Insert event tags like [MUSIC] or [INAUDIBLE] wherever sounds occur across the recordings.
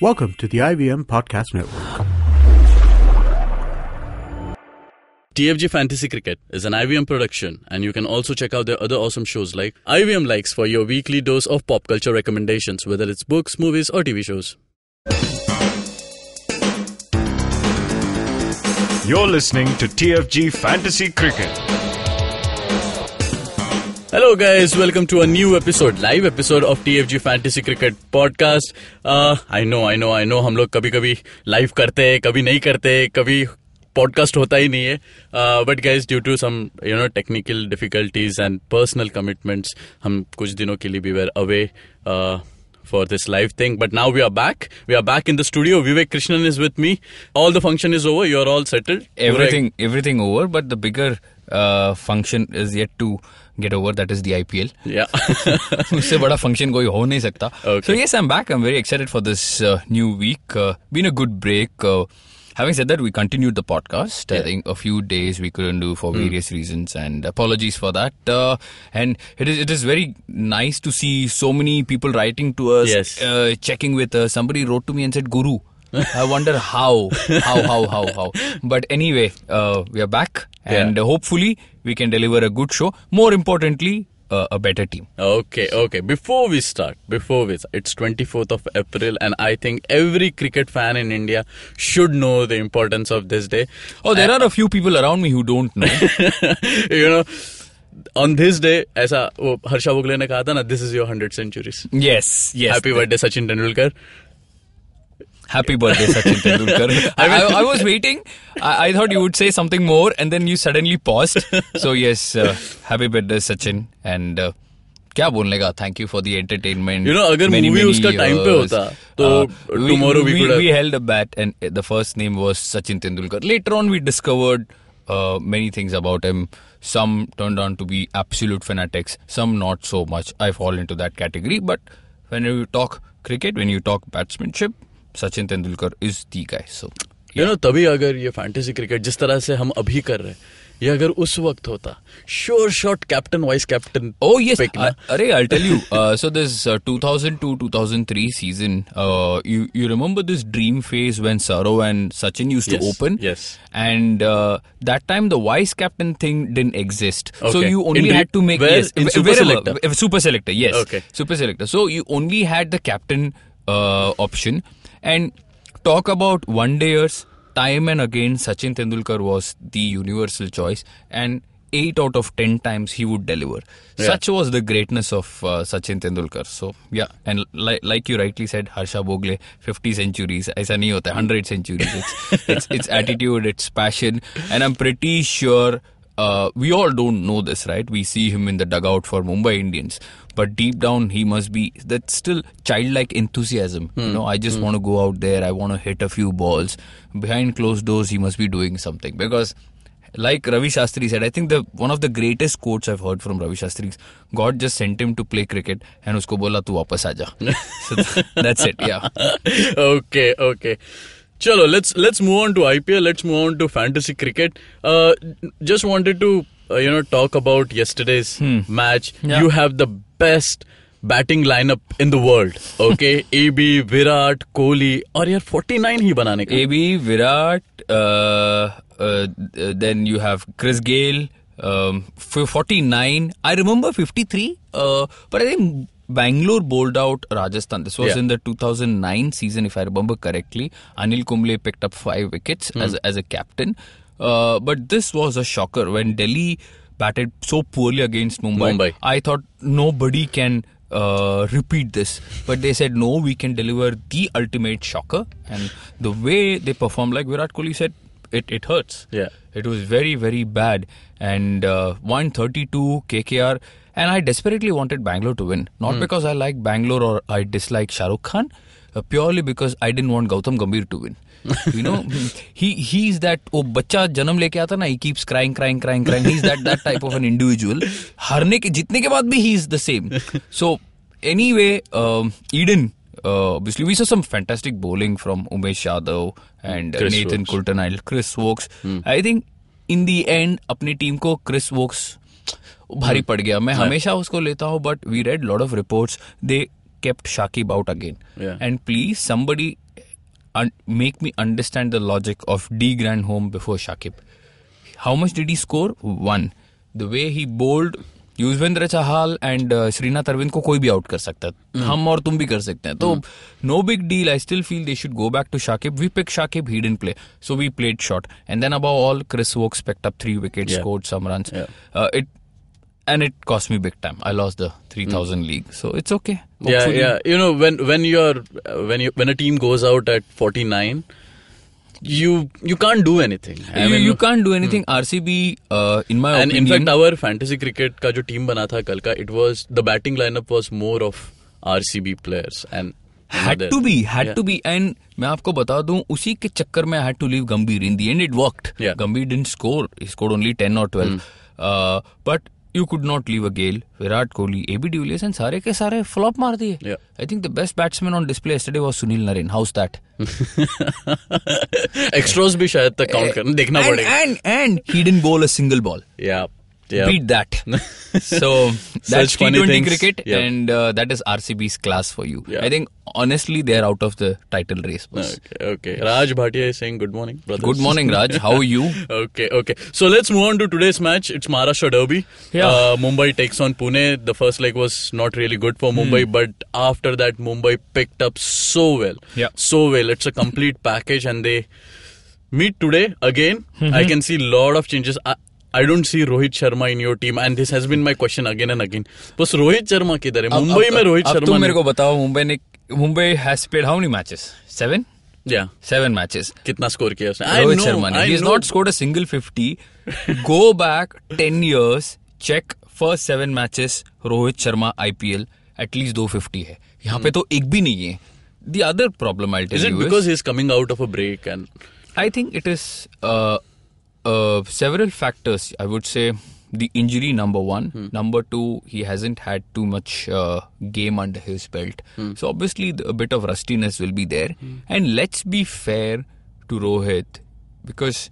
Welcome to the IVM Podcast Network. TFG Fantasy Cricket is an IVM production, and you can also check out their other awesome shows like IVM Likes for your weekly dose of pop culture recommendations, whether it's books, movies, or TV shows. You're listening to TFG Fantasy Cricket. Hello guys welcome to a new episode live episode of TFG fantasy cricket podcast I know I know I know हम लोग कभी कभी live करते हैं कभी नहीं करते कभी पॉडकास्ट होता ही नहीं है. But guys due to some you know technical difficulties and personal commitments हम कुछ दिनों के लिए भी were away for this live thing but now we are back we are back in the studio Vivek Krishnan is with me all the function is over you are all settled everything everything over but the bigger function is yet to get over that is the IPL Yeah. [LAUGHS] उससे बड़ा function कोई हो नहीं सकता Okay. so yes I'm back I'm very excited for this uh, new week uh, been a good break uh, having said that we continued the podcast I Yeah. think a few days we couldn't do for various reasons and apologies for that uh, and it is it is very nice to see so many people writing to us Yes. uh, checking with us somebody wrote to me and said guru I wonder how, how, how, how, how. But anyway, uh, we are back, and Yeah. uh, hopefully we can deliver a good show. More importantly, uh, a better team. Okay, okay. Before we start, before we start, it's 24th of April, and I think every cricket fan in India should know the importance of this day. Oh, there are a few people around me who don't know. [LAUGHS] you know, on this day, ऐसा वो Harsha Bogle ने कहा था ना, this is your 100 centuries. yes, yes. Happy birthday, Sachin Tendulkar. Happy birthday, Sachin Tendulkar. [LAUGHS] I, I, I was waiting. I, I thought you would say something more, and then you suddenly paused. So yes, uh, happy birthday, Sachin, and. Uh, क्या बोलने का thank you for the entertainment You know, अगर movie उसका time पे होता, तो tomorrow we could have- we held a bet and the first name was Sachin Tendulkar later on we discovered uh, many things about him some turned out to be absolute fanatics some not so much I fall into that category but when you talk cricket when you talk batsmanship Sachin Tendulkar is the guy so you know तभी अगर ये fantasy cricket जिस तरह से हम अभी कर रहे हैं ये अगर उस वक्त होता sure shot captain vice captain Oh yes, I, Arey, I'll tell you. Uh, so this uh, 2002-2003 season, uh, you you remember this dream phase when Saro and Sachin used Yes, to open? yes. And uh, that time the vice captain thing didn't exist. So Okay. you only In had to make where? yes, In wh- super wherever. selector? Uh, super selector, yes. Okay. Super selector. So you only had the captain uh, option And talk about one dayers, time and again, Sachin Tendulkar was the universal choice. And eight out of ten times he would deliver. Yeah. Such was the greatness of uh, Sachin Tendulkar. So yeah, and li- like you rightly said, Harsha Bhogle, fifty centuries. is a होता, hundred centuries. It's, it's, it's attitude, it's passion, and I'm pretty sure uh, we all don't know this, right? We see him in the dugout for Mumbai Indians, but deep down he must be that still childlike enthusiasm. You know, I just want to go out there. I want to hit a few balls. Behind closed doors, he must be doing something because like Ravi Shastri said, I think the one of the greatest quotes I've heard from Ravi Shastri is God just sent him to play cricket and usko bola tu wapas aaja. [LAUGHS] so that's it. Yeah. [LAUGHS] okay, okay. Chalo, let's let's move on to IPL. Let's move on to fantasy cricket. Uh, just wanted to uh, you know talk about yesterday's match. Yeah. You have the best batting lineup in the world. Okay, [LAUGHS] AB, Virat, Kohli, और यार 49 ही बनाने का. AB, Virat, uh, uh, then you have Chris Gale, um, f- 49. I remember 53, uh, but I think Bangalore bowled out Rajasthan. This was Yeah. in the 2009 season, if I remember correctly. Anil Kumble picked up five wickets as, as a captain. Uh, but this was a shocker when Delhi batted so poorly against Mumbai. Mumbai. I thought nobody can uh, repeat this. But they said, no, we can deliver the ultimate shocker. And the way they performed, like Virat Kohli said, it, it hurts. Yeah. It was very, very bad. And uh, 132 KKR. And I desperately wanted Bangalore to win, not mm. because I like Bangalore or I dislike Shahrukh Khan, uh, purely because I didn't want Gautam Gambhir to win. [LAUGHS] you know, he he's that oh bacha janam leke aata na, he keeps crying crying crying crying. He's that that type of an individual. हारने के जीतने के बाद भी he is the same. So anyway, um, Eden. Uh, obviously, we saw some fantastic bowling from Umesh Yadav and Chris Nathan Coulter-Nile, Chris Woakes. Hmm. I think in the end, अपनी team को Chris Woakes भारी पड़ गया मैं हमेशा उसको लेता हूँ but we read lot of reports they Shakib out again. Yeah. And please, somebody make me understand the logic of D Grandhome before Shakib. How much did he score? One. The way he bowled Yuzvendra Chahal and Srinath Aravind को कोई भी out कर सकता है हम और तुम भी कर सकते हैं तो no big deal I still feel they should go back to Shakib we pick Shakib he didn't play so we played short and then above all Chris Woakes picked up three wickets Yeah. scored some runs Yeah. uh, it and it cost me big time i lost the 3000 league so it's okay Yeah, Hopefully- yeah. You know, when when you're uh, when you when a team goes out at 49, you you can't do anything. I you, mean, you can't do anything rcb uh, in my and in opinion fact, our fantasy cricket का जो team बना था कल का, it was the batting lineup was more of RCB players and you know, had the- to be had yeah. to be and मैं आपको बता दूं उसी के चक्कर में I had to leave Gambhir in the end it worked Yeah. Hmm. Gambhir didn't score he scored only 10 or 12 uh, but you could not leave a Gayle, Virat Kohli, AB de Villiers, and sare ke sare flop maar diye. I think the best batsman on display yesterday was Sunil Narine. How's that? [LAUGHS] Extras bhi shayad tak count eh, karna dekhna padega. And and he didn't bowl a single ball. Yeah. Yeah. beat that [LAUGHS] so that's Such T20 things. cricket Yeah. and uh, that is RCB's class for you Yeah. I think honestly they're out of the title race boss. Okay, okay. Raj Bhatia is saying good morning, brothers. Good morning, Raj. [LAUGHS] How are you? Okay, okay. So let's move on to today's match. It's Maharashtra Derby. Yeah. Uh, Mumbai takes on Pune. The first leg was not really good for Mumbai, Hmm. but after that, Mumbai picked up so well. Yeah. So well. It's a complete package, and they meet today again. Mm-hmm. I can see lot of changes. I, I don't see Rohit Sharma in your team, and this has been my question again and again. बस रोहित शर्मा किधर है? मुंबई में रोहित शर्मा तुम मेरे को बताओ मुंबई ने Mumbai has played how many matches seven Yeah. Seven matches कितना स्कोर किया उसने? रोहित शर्मा ने। He is not scored a single 50 go back 10 years check first seven matches Rohit Sharma IPL at least 250 है। यहाँ पे तो एक भी नहीं है। The other problem I Is tell it you because he's coming out of a break and I think it is uh, uh, several factors. I would say the injury, number one. Number two, he hasn't had too much uh, game under his belt. So obviously, the, a bit of rustiness will be there. And let's be fair to Rohit because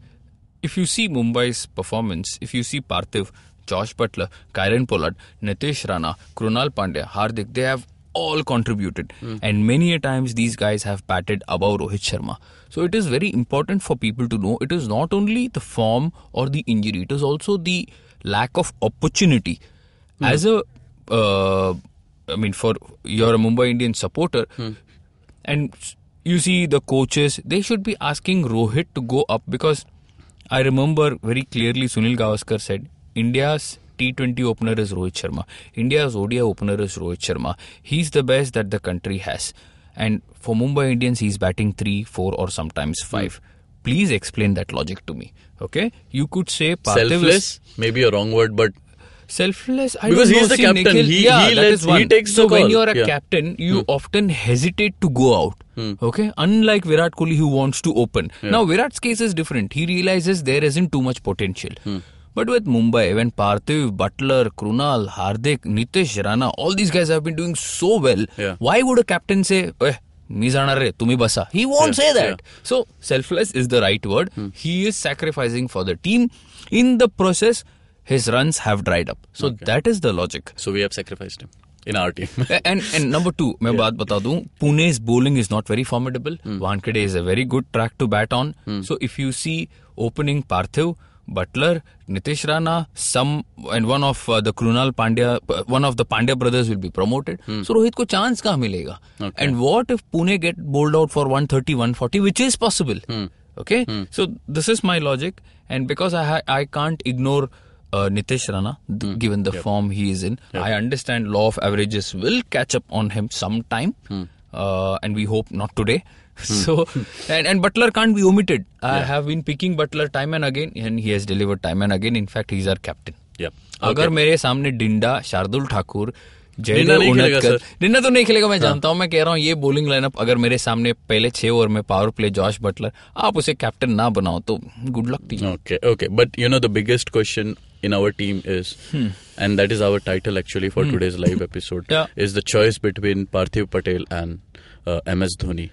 if you see Mumbai's performance, if you see Parthiv, Josh Buttler, Kieron Pollard, Nitish Rana, Krunal Pandya, Hardik, they have all contributed. And many a times these guys have batted above Rohit Sharma. So it is very important for people to know it is not only the form or the injury, it is also the lack of opportunity. As a, uh, I mean, for you're a Mumbai Indian supporter, and you see the coaches, they should be asking Rohit to go up because I remember very clearly Sunil Gavaskar said India's T20 opener is Rohit Sharma. India's ODI opener is Rohit Sharma. He's the best that the country has. And for Mumbai Indians, he's batting 3, 4 or sometimes 5. Please explain that logic to me. Okay? You could say Parthiv selfless maybe a wrong word but selfless I Because he's the captain. Nikhil, He- yeah, he that lets- is one. so when you're a Yeah. Hmm. captain you often hesitate to go out okay unlike Virat Kohli who wants to open now Virat's case is different he realizes there isn't too much potential Hmm. But with Mumbai, even Parthiv, Buttler, Krunal, Hardik, Nitish, Rana, all these guys have been doing so well, why would a captain say, eh, मी जाणार रे तुम्ही बसा he want say that so selfless is the right word he is sacrificing for the team in the his runs have dried up. So that is the logic. So we have sacrificed him in our team. and number two, मैं yeah. बात बता Pune's bowling is not very formidable. Mm. Wankhede is a very good track to bat on. Hmm. So if you see opening Parthiv, Buttler, Nitish Rana, some and one of uh, the Krunal Pandya, uh, one of the Pandya brothers will be promoted. Hmm. So Rohit ko chance kahan milega? Okay. And what if Pune get bowled out for 130, 140, which is possible? Hmm. Okay, hmm. so this is my logic, and because I ha- I can't ignore. Uh, Nitish Rana, th- hmm. given the yep. form he is in, yep. I understand law of averages will catch up on him sometime, hmm. uh, and we hope not today. [LAUGHS] so and, and Buttler can't be omitted. I yeah. have been picking Buttler time and again, and he has delivered time and again. In fact, he is our captain. Yep. Okay. अगर मेरे सामने Dinda Shardul Thakur dinner तो नहीं खेलेगा मैं हाँ. जानता हूँ मैं कह रहा हूँ ये बोलिंग लाइनअप अगर मेरे सामने पहले छह ओवर में पावर प्ले जॉश बटलर आप उसे कैप्टन ना बनाओ तो good luck team okay okay but you know the biggest question in our team is, hmm. and that is our title actually for hmm. today's live [LAUGHS] episode, is the choice between Parthiv Patel and uh, MS Dhoni.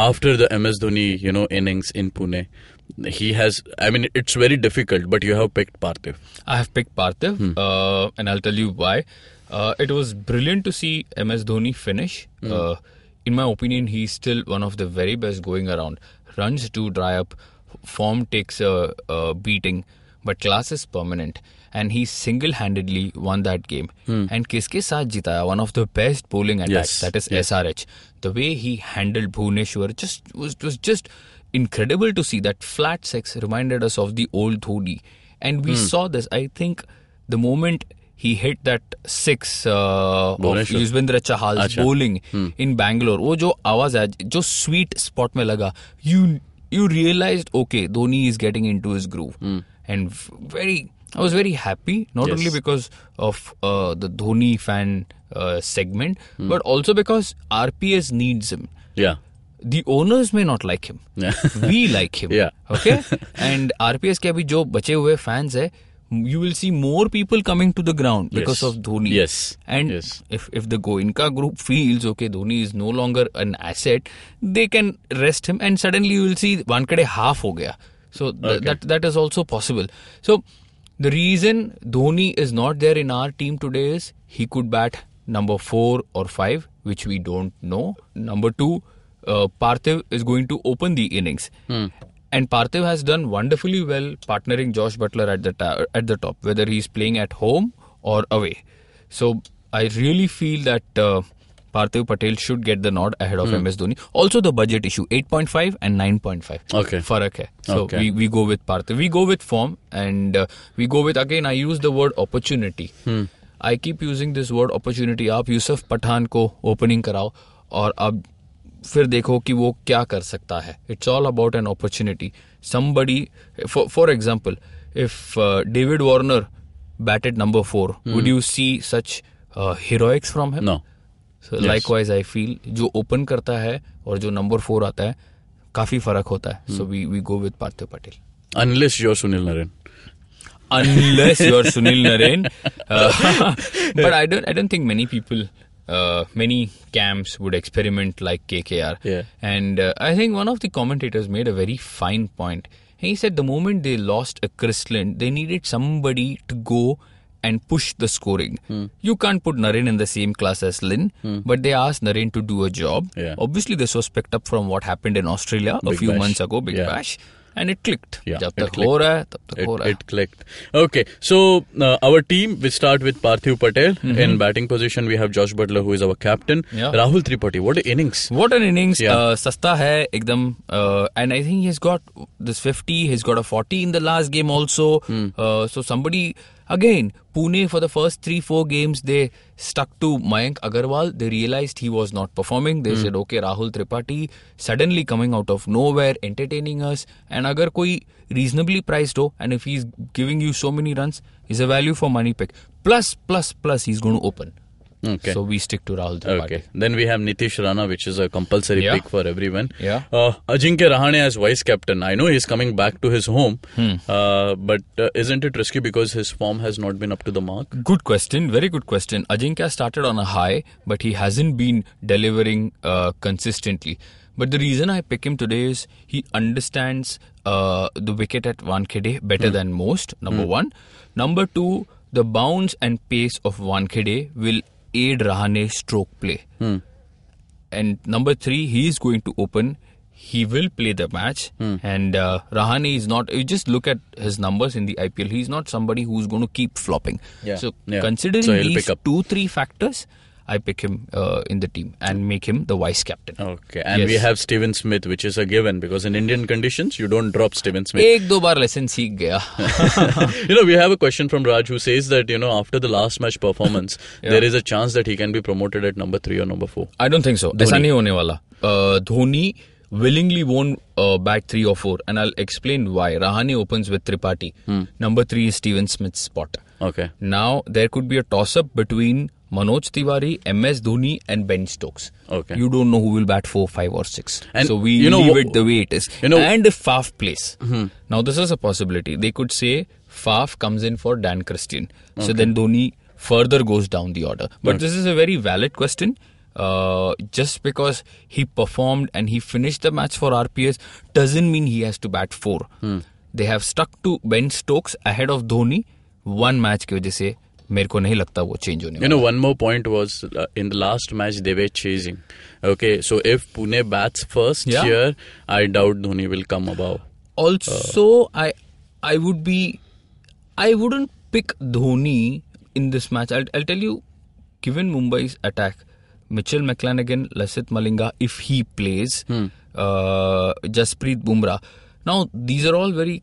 After the MS Dhoni, you know, innings in Pune, he has, I mean, it's very difficult, but you have picked Parthiv. I have picked Parthiv, uh, and I'll tell you why. Uh, it was brilliant to see MS Dhoni finish. Uh, in my opinion, he's still one of the very best going around. Runs do dry up, form takes a, a beating, but class is permanent. And he single-handedly won that game. And kiske saath jitaya? One of the best bowling attacks. Yes, That is yes. SRH the way he handled Bhuvneshwar just was was just incredible to see. That flat sex reminded us of the old Dhoni, and we hmm. saw this. I think the moment he hit that six uh, of Yuzvendra Chahal's Achha. bowling hmm. in Bangalore, oh, जो आवाज है, sweet spot में laga you you realized okay, Dhoni is getting into his groove, hmm. and very I was very happy, not yes. only because of uh, the Dhoni fan uh, segment, mm. but also because RPS needs him. Yeah. The owners may not like him. Yeah. [LAUGHS] we like him. Yeah. Okay. [LAUGHS] and RPS के अभी जो बचे fans hai, you will see more people coming to the ground because yes. of Dhoni. Yes. And yes. if if the Goenka group feels okay, Dhoni is no longer an asset, they can rest him, and suddenly you will see Wankhede half ho gaya. So th- okay. that that is also possible. So the reason Dhoni is not there in our team today is he could bat number four or five, which we don't know. Number two, uh, Parthiv is going to open the innings. And Parthiv has done wonderfully well partnering Josh Buttler at the ta- at the top, whether he's playing at home or away. So I really feel that uh, Parthiv Patel should get the nod ahead of MS Dhoni. Also, the budget issue 8.5 and 9.5. Okay. Farak hai. So Okay. we, we go with Parthiv. We go with form and uh, we go with again. I use the word opportunity. I keep using this word opportunity. आप यूसुफ पठान को opening कराओ और अब फिर देखो कि वो क्या कर सकता है it's all about an opportunity somebody for example if David Warner batted number four would you see such heroics from him No. So Yes. likewise, I feel जो ओपन करता है और जो नंबर फोर आता है काफ़ी फ़र्क होता है so we we go with Parthiv Patel Unless you're Sunil Naren. Unless you're Sunil Narine. [LAUGHS] Uh, [LAUGHS] but I don't, I don't think many people, uh, many camps would experiment like KKR. Yeah. And uh, I think one of the commentators made a very fine point. He said the moment they lost a Chris Lynn, they needed somebody to go and push the scoring. Hmm. You can't put Narine in the same class as Lynn, but they asked Narine to do a job. Yeah. Obviously, this was picked up from what happened in Australia a Big few Bash. months ago, Big Yeah. Bash, and it clicked. Yeah, it, It clicked. Okay, so uh, our team we start with Parthiv Patel mm-hmm. in batting position. We have Josh Buttler who is our captain. Yeah. Rahul Tripathi. What innings? What an innings. Yeah. Uh, सस्ता है uh, and I think he's got this 50. He's got a 40 in the last game also. Mm. Uh, so somebody Again, Pune for the first three, four games, they stuck to Mayank Agarwal. They realized he was not performing. They mm. said, okay, Rahul Tripathi suddenly coming out of nowhere, entertaining us. And agar koi reasonably priced ho, and if he's giving you so many runs, he's a value for money pick. Plus, plus, plus, he's going to open. Okay. So we stick to Rahul Tripathi. Okay. Then we have Nitish Rana, which is a compulsory Yeah. pick for everyone. Yeah. Uh, Ajinkya Rahane as vice captain. I know he's coming back to his home, Hmm. uh, but uh, isn't it risky because his form has not been up to the mark? Good question, very good question. Ajinkya started on a high, but he hasn't been delivering uh, consistently. But the reason I pick him today is he understands uh, the wicket at Wankhede better than most, number one. Number two, the bounce and pace of Wankhede will aid Rahane's stroke play. And number three, he is going to open. He will play the match. And uh, Rahane is not, you just look at his numbers in the IPL. He's not somebody who's going to keep flopping. Yeah. So, Yeah. considering So these two, three factors, I pick him uh, in the team and make him the vice captain. Okay. And Yes. we have Steven Smith, which is a given because in Indian conditions, you don't drop Steven Smith. एक दो बार lesson सीख गया you know, we have a question from Raj who says that, you know, after the last match performance, [LAUGHS] Yeah. there is a chance that he can be promoted at number three or number four. I don't think so. ऐसा नहीं होने वाला. Uh, Dhoni willingly won't uh, bat three or four, and I'll explain why. Rahane opens with Tripathi. Hmm. Number three is Steven Smith's spot. Okay. Now there could be a toss-up between Manoj Tiwari, MS Dhoni, and Ben Stokes. Okay. You don't know who will bat four, five, or six. And so we you know leave wh- it the way it is. you know- Mm-hmm. and if Faf plays, now this is a possibility. They could say Faf comes in for Dan Christian. So then Dhoni further goes down the order. But this is a very valid question. Uh, just because he performed and he finished the match for RPS doesn't mean he has to bat four. Hmm. They have stuck to Ben Stokes ahead of Dhoni one match की वजह से मेरे को नहीं लगता वो change होने you know one more point was in the last match they were chasing okay so if Pune bats first year I doubt Dhoni will come about also I I would be I wouldn't pick Dhoni in this match I tell you given Mumbai attack Mitchell McClenaghan Lasith Malinga if he plays Jasprit Bumrah now these are all very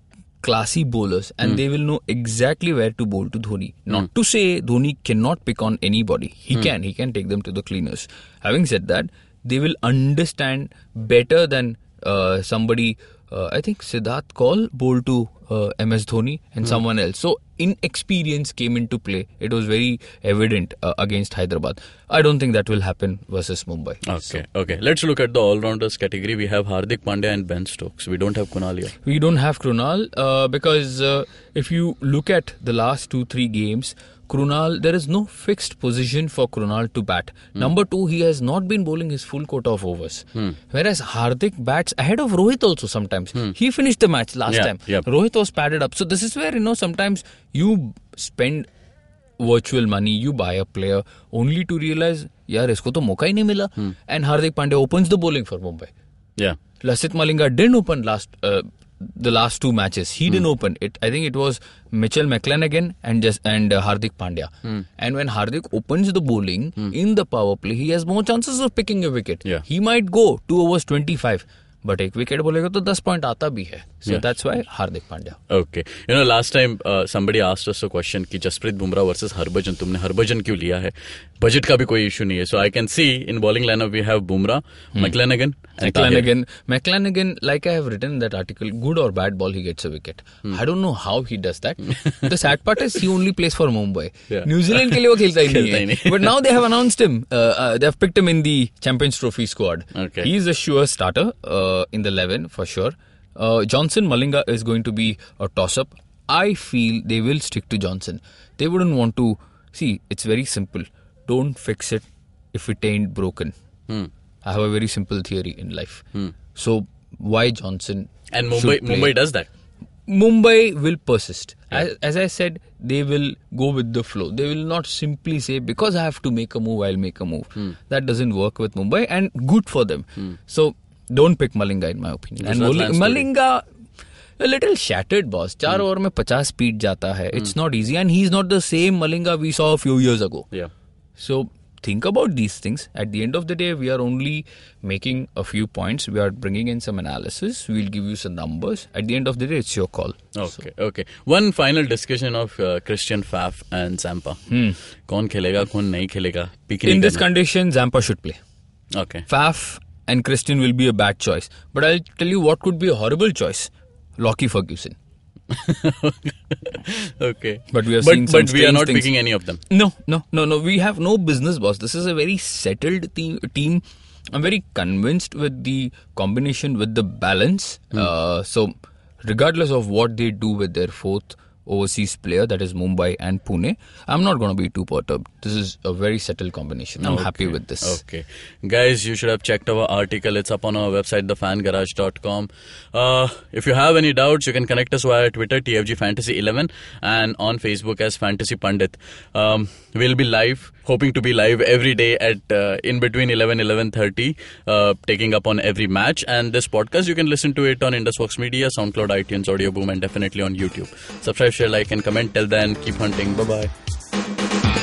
classy bowlers, and they will know exactly where to bowl to Dhoni. Not to say Dhoni cannot pick on anybody. He can. He can take them to the cleaners. Having said that, they will understand better than uh, somebody. Uh, I think Siddharth Kaul bowled to uh, MS Dhoni and someone else. So inexperience came into play. It was very evident uh, against Hyderabad. I don't think that will happen versus Mumbai. Okay, okay. Let's look at the all-rounders category. We have Hardik Pandya and Ben Stokes. We don't have Kunal here. We don't have Krunal uh, because uh, if you look at the last two three games, Krunal there is no fixed position for Krunal to bat. Hmm. Number two, he has not been bowling his full quota of overs. Whereas Hardik bats ahead of Rohit also sometimes. He finished the match last Hmm. Yeah, time. yep. Rohit was padded up. So this is where you know sometimes you spend virtual virtual money you buy a player only to realize यार इसको तो मौका ही नहीं मिला and Hardik Pandya open the bowling for malinga didn't open open last uh, the last two matches. He didn't hmm. open it. I think it was Mitchell McClenaghan and just and uh, Hardik Pandya. Hmm. And when Hardik opens the bowling hmm. in the power play, he has more chances of picking a wicket. Yeah. He might go two overs twenty five. But एक wicket बोलेगा तो दस point आता भी है। So that's why Hardik Pandya. Okay you know last time somebody asked us a question कि Jasprit Bumrah versus Harbhajan तुमने हरभजन क्यों लिया है? बजट का भी कोई इशू नहीं है। So I can see in bowling lineup we have Bumrah McClenaghan McClenaghan McClenaghan like I have written that article good और bad ball he gets a wicket I don't know how he does that the sad part is he only plays for Mumbai New Zealand के लिए वो खेलता ही नहीं [LAUGHS] है। But now they have announced him they have picked him in the Champions Trophy squad he is a sure starter uh, in the 11 for sure. Uh, Johnson Malinga is going to be a toss-up. I feel they will stick to Johnson. They wouldn't want to see. It's very simple. Don't fix it if it ain't broken. Hmm. I have a very simple theory in life. So why Johnson? And Mumbai? Mumbai does that. Mumbai will persist. As, as I said, they will go with the flow. They will not simply say because I have to make a move, I'll make a move. Hmm. That doesn't work with Mumbai, and good for them. So don't pick Malinga in my opinion. And. Malinga. A little shattered boss. चार over में 50 speed जाता है. It's not easy, and he's not the same Malinga we saw a few years ago. Yeah. So think about these things. At the end of the day, we are only making a few points. We are bringing in some analysis. We'll give you some numbers. At the end of the day, it's your call. Okay, so. okay. One final discussion of uh, Christian Faf and Zampa. कौन खेलेगा कौन नहीं खेलेगा pick In this condition, Zampa should play. Okay. Faf and Christian will be a bad choice. But I'll tell you what could be a horrible choice. Lockie Ferguson. [LAUGHS] okay. But we are but, but we are not things. picking any of them. No, no, no, no. We have no business, boss. This is a very settled team. team. I'm very convinced with the combination with the balance. Uh, so, regardless of what they do with their fourth overseas player, that is Mumbai and Pune, I'm not going to be too perturbed. This is a very settled combination. I'm happy with this. Okay. Guys, you should have checked our article. It's up on our website, thefangarage.com. Uh, if you have any doubts, you can connect us via Twitter, TFG Fantasy 11, and on Facebook as Fantasy Pandit. Um, we'll be live, hoping to be live every day at uh, in between 11 11:30, uh, taking up on every match. And this podcast, you can listen to it on Indusvox Media, SoundCloud, iTunes, Audio Boom, and definitely on YouTube. Subscribe, share, like, and comment. Till then, keep hunting. Bye bye.